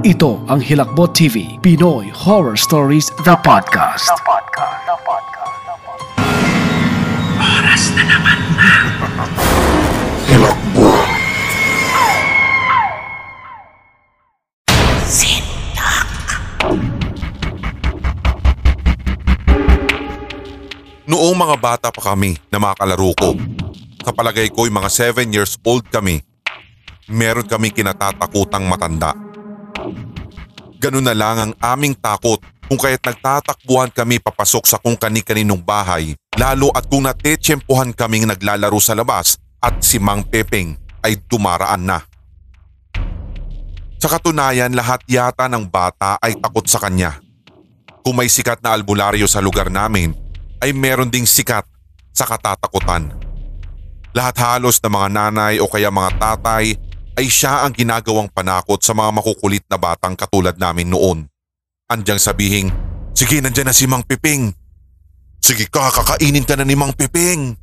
Ito ang Hilakbot TV, Pinoy Horror Stories, the podcast. Oras na naman na. Noong mga bata pa kami na mga kalaro ko, sa palagay ko'y mga 7 years old kami, meron kami kinatatakutang matanda. Ganun na lang ang aming takot kung kaya't nagtatakbuhan kami papasok sa kung kani-kaninong bahay, lalo at kung natetsyempohan kaming naglalaro sa labas at si Mang Pepeng ay dumaraan na. Sa katunayan lahat yata ng bata ay takot sa kanya. Kung may sikat na albularyo sa lugar namin, ay meron ding sikat sa katatakutan. Lahat halos na mga nanay o kaya mga tatay ay siya ang ginagawang panakot sa mga makukulit na batang katulad namin noon. Andyang sabihing, sige nandyan na si Mang Piping. Sige ka, kakainin ka na ni Mang Piping.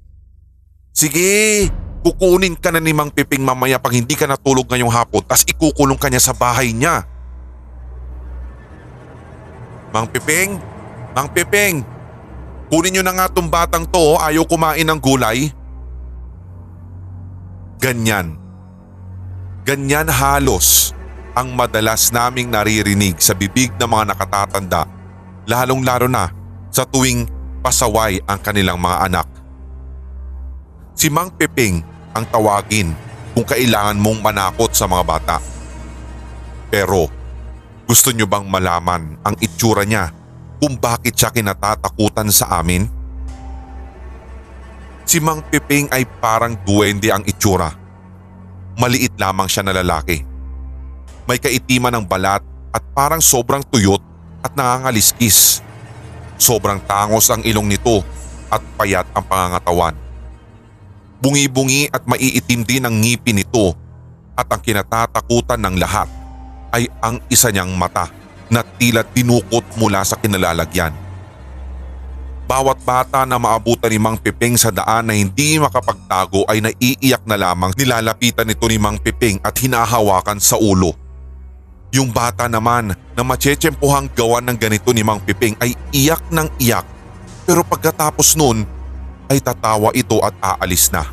Sige, kukunin ka na ni Mang Piping mamaya pag hindi ka natulog ngayong hapon tas ikukulong ka niya sa bahay niya. Mang Piping, Mang Piping, kunin niyo na nga tong batang to ayaw kumain ng gulay. Ganyan. Ganyan halos ang madalas naming naririnig sa bibig ng mga nakatatanda lalong laro na sa tuwing pasaway ang kanilang mga anak. Si Mang Pepeng ang tawagin kung kailangan mong manakot sa mga bata. Pero gusto nyo bang malaman ang itsura niya kung bakit siya kinatatakutan sa amin? Si Mang Pepeng ay parang duwende ang itsura. Maliit lamang siya na lalaki. May kaitiman ng balat at parang sobrang tuyot at nangangaliskis. Sobrang tangos ang ilong nito at payat ang pangangatawan. Bungi-bungi at maiitim din ang ngipin nito at ang kinatatakutan ng lahat ay ang isa niyang mata na tila tinukot mula sa kinalalagyan. Bawat bata na maabutan ni Mang Piping sa daan na hindi makapagtago ay naiiyak na lamang nilalapitan nito ni Mang Piping at hinahawakan sa ulo. Yung bata naman na machechempohang gawan ng ganito ni Mang Piping ay iyak ng iyak pero pagkatapos nun ay tatawa ito at aalis na.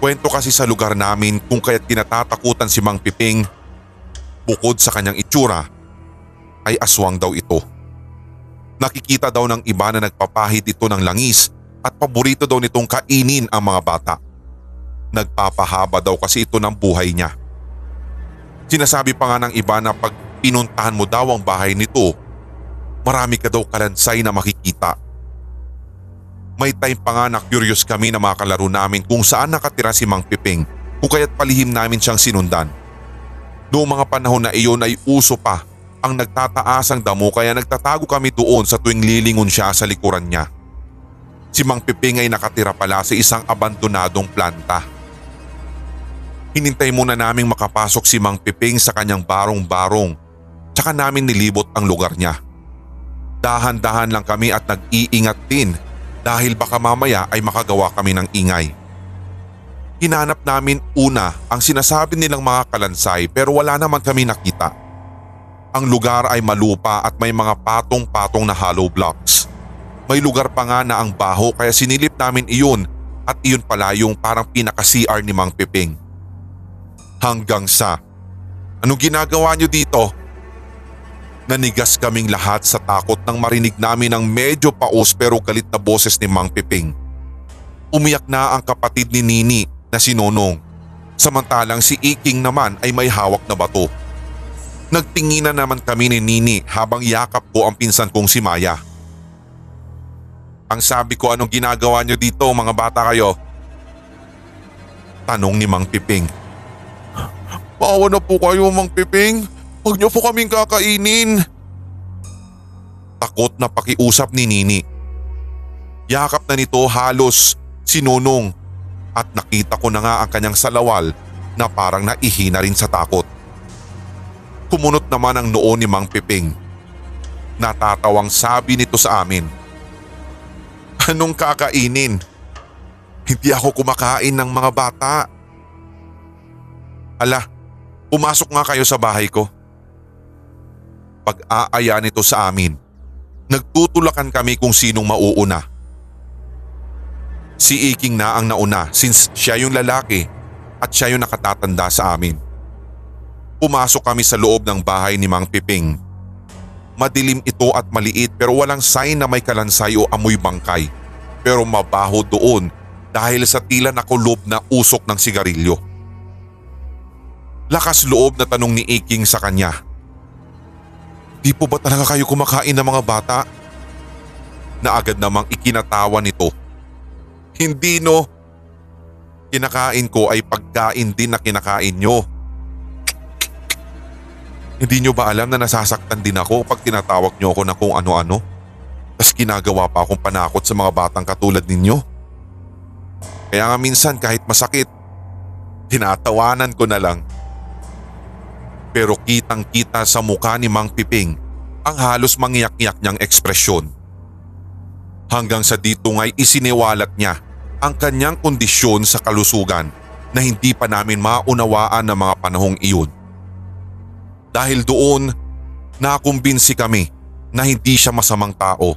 Kwento kasi sa lugar namin kung kaya't tinatatakutan si Mang Piping bukod sa kanyang itsura ay aswang daw ito. Nakikita daw ng iba na nagpapahid ito ng langis at paborito daw nitong kainin ang mga bata. Nagpapahaba daw kasi ito ng buhay niya. Sinasabi pa nga ng iba na pag pinuntahan mo daw ang bahay nito, marami ka daw kalansay na makikita. May time pa nga na curious kami na mga kalaro namin kung saan nakatira si Mang Piping kung kaya't palihim namin siyang sinundan. Noong mga panahon na iyon ay uso pa ang nagtataasang damo kaya nagtatago kami doon sa tuwing lilingon siya sa likuran niya. Si Mang Piping ay nakatira pala sa isang abandonadong planta. Hinintay muna naming makapasok si Mang Piping sa kanyang barong-barong tsaka namin nilibot ang lugar niya. Dahan-dahan lang kami at nag-iingat din dahil baka mamaya ay makagawa kami ng ingay. Hinanap namin una ang sinasabi nilang mga kalansay pero wala naman kami nakita. Ang lugar ay malupa at may mga patong-patong na hollow blocks. May lugar pa nga na ang baho kaya sinilip namin iyon at iyon pala yung parang pinaka-CR ni Mang Piping. Hanggang sa, anong ginagawa niyo dito? Nanigas kaming lahat sa takot nang marinig namin ang medyo paos pero galit na boses ni Mang Piping. Umiyak na ang kapatid ni Nini na si Nonong. Samantalang si Iking naman ay may hawak na bato. Nagtinginan naman kami ni Nini habang yakap ko ang pinsan kong si Maya. Ang sabi ko anong ginagawa niyo dito mga bata kayo? Tanong ni Mang Piping. Maawa na po kayo, Mang Piping. Huwag niyo po kaming kakainin. Takot na pakiusap ni Nini. Yakap na nito halos sinunong at nakita ko na nga ang kanyang salawal na parang naihina rin sa takot. Kumunot naman ang noo ni Mang Piping. Natatawang sabi nito sa amin. Anong kakainin? Hindi ako kumakain ng mga bata. Ala, pumasok nga kayo sa bahay ko. Pag-aaya nito sa amin, nagtutulakan kami kung sinong mauuna. Si Iking na ang nauna since siya yung lalaki at siya yung nakatatanda sa amin. Pumasok kami sa loob ng bahay ni Mang Piping. Madilim ito at maliit pero walang sign na may kalansay o amoy bangkay. Pero mabaho doon dahil sa tila nakulob na usok ng sigarilyo. Lakas loob na tanong ni Iking sa kanya. Di po ba talaga kayo kumakain ng mga bata? Na agad namang ikinatawa nito. Hindi no. Kinakain ko ay pagkain din na kinakain nyo. Hindi nyo ba alam na nasasaktan din ako pag tinatawag nyo ako na kung ano-ano? Tapos ginagawa pa akong panakot sa mga batang katulad ninyo. Kaya nga minsan kahit masakit, tinatawanan ko na lang. Pero kitang kita sa mukha ni Mang Piping ang halos mangyak-yak niyang ekspresyon. Hanggang sa dito nga'y isiniwalat niya ang kanyang kondisyon sa kalusugan na hindi pa namin maunawaan ng mga panahong iyon. Dahil doon, nakumbinsi kami na hindi siya masamang tao.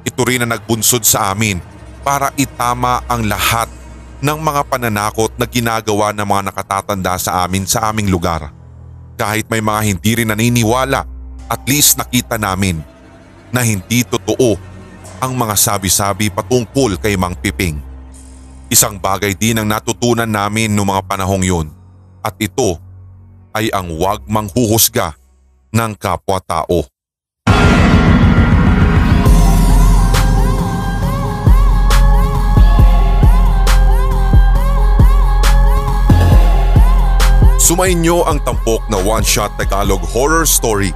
Ito rin ang nagbunsod sa amin para itama ang lahat ng mga pananakot na ginagawa ng mga nakatatanda sa amin sa aming lugar. Kahit may mga hindi rin naniniwala, at least nakita namin na hindi totoo ang mga sabi-sabi patungkol kay Mang Piping. Isang bagay din ang natutunan namin noong mga panahong yun at ito ay ang huwag manghuhusga ng kapwa-tao. Sumayin nyo ang tampok na one-shot Tagalog horror story.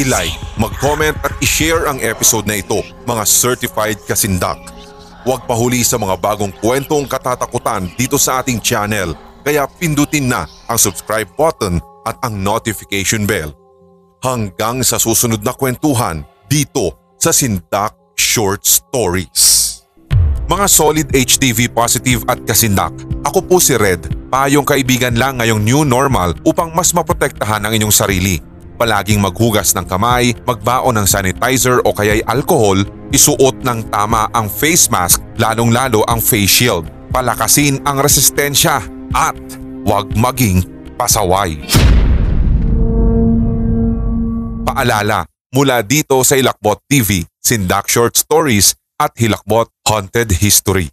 I-like, mag-comment at i-share ang episode na ito, mga certified kasindak. Huwag pahuli sa mga bagong kwentong katatakutan dito sa ating channel, kaya pindutin na ang subscribe button at ang notification bell. Hanggang sa susunod na kwentuhan dito sa Sindak Short Stories. Mga solid HTV positive at kasindak, ako po si Red, payong kaibigan lang ngayong new normal upang mas maprotektahan ang inyong sarili. Palaging maghugas ng kamay, magbaon ng sanitizer o kaya'y alcohol, isuot ng tama ang face mask lalong lalo ang face shield. Palakasin ang resistensya at huwag maging pasaway. Paalala, mula dito sa Ilakbot TV, Sindak Short Stories at Hilakbot Haunted History.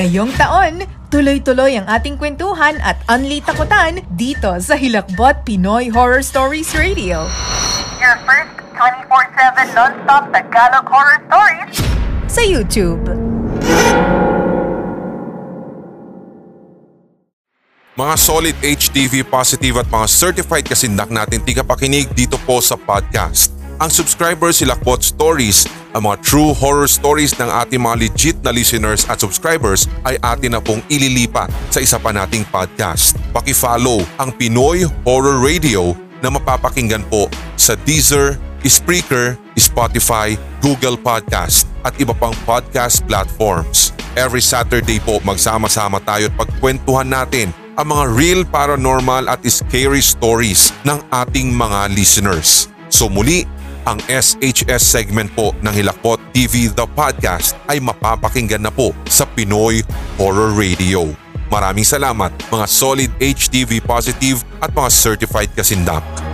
Ngayong taon, tuloy-tuloy ang ating kwentuhan at unli takutan dito sa Hilakbot Pinoy Horror Stories Radio. Your first 24-7 non-stop Tagalog horror stories sa YouTube. Mga solid HTV positive at mga certified kasindak natin tigapakinig dito po sa podcast. Ang subscribers sila Quote Stories, ang mga true horror stories ng ating mga legit na listeners at subscribers ay atin na pong ililipat sa isa pa nating podcast. Paki-follow ang Pinoy Horror Radio na mapapakinggan po sa Deezer, Spreaker, Spotify, Google Podcast at iba pang podcast platforms. Every Saturday po magsama-sama tayo at pagkwentuhan natin ang mga real paranormal at scary stories ng ating mga listeners. So muli, ang SHS segment po ng Hilakbot TV The Podcast ay mapapakinggan na po sa Pinoy Horror Radio. Maraming salamat mga solid HTV positive at mga certified kasindak.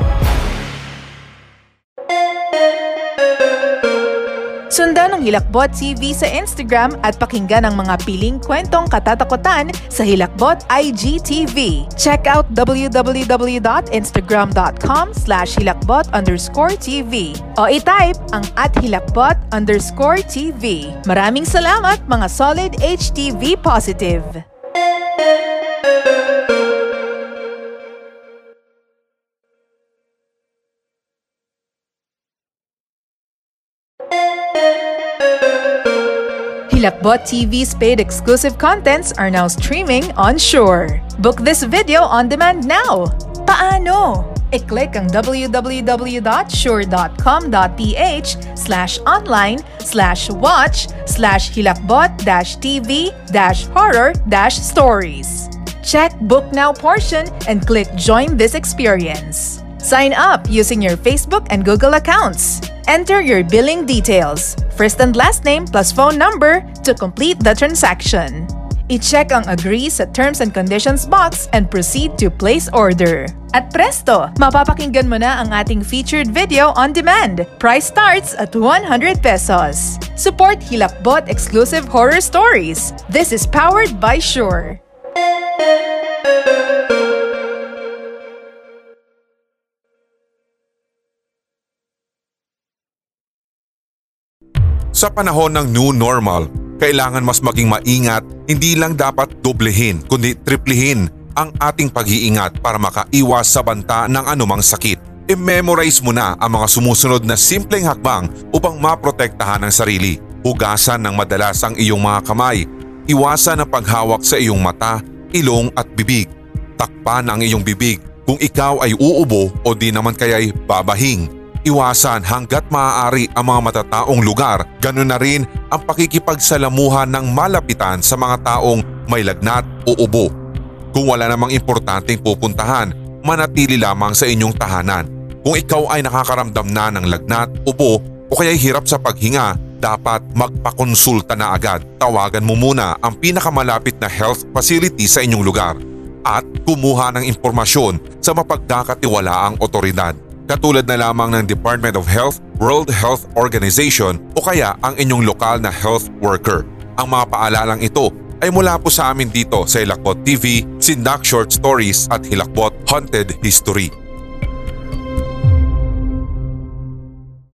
Sundan ang Hilakbot TV sa Instagram at pakinggan ang mga piling kwentong katatakutan sa Hilakbot IGTV. Check out www.instagram.com slash hilakbot underscore TV o itype ang at hilakbot underscore TV. Maraming salamat mga solid HTV positive! Hilakbot TV's paid exclusive contents are now streaming on Shore. Book this video on demand now. Paano? I-click ang www.shore.com.ph slash online slash watch slash hilakbot-tv-horror-stories. Check Book Now portion and click Join this experience. Sign up using your Facebook and Google accounts. Enter your billing details, first and last name plus phone number to complete the transaction. I-check ang agree sa terms and conditions box and proceed to place order. At presto, mapapakinggan mo na ang ating featured video on demand. Price starts at 100 pesos. Support Hilakbot exclusive horror stories. This is powered by Shure. Sa panahon ng new normal, kailangan mas maging maingat, hindi lang dapat doblehin kundi triplihin ang ating pag-iingat para makaiwas sa banta ng anumang sakit. I-memorize mo na ang mga sumusunod na simpleng hakbang upang maprotektahan ang sarili. Hugasan ng madalas ang iyong mga kamay. Iwasan ang paghawak sa iyong mata, ilong at bibig. Takpan ang iyong bibig kung ikaw ay uubo o di naman kaya'y babahing. Iwasan hanggat maaari ang mga matataong lugar, ganun na rin ang pakikipagsalamuhan ng malapitan sa mga taong may lagnat o ubo. Kung wala namang importanteng pupuntahan, manatili lamang sa inyong tahanan. Kung ikaw ay nakakaramdam na ng lagnat, ubo o kaya'y hirap sa paghinga, dapat magpakonsulta na agad. Tawagan mo muna ang pinakamalapit na health facility sa inyong lugar at kumuha ng impormasyon sa mapagkakatiwalaang otoridad katulad na lamang ng Department of Health, World Health Organization o kaya ang inyong lokal na health worker. Ang mga paalalang ito ay mula po sa amin dito sa Hilakbot TV, Sindak Short Stories at Hilakbot Haunted History.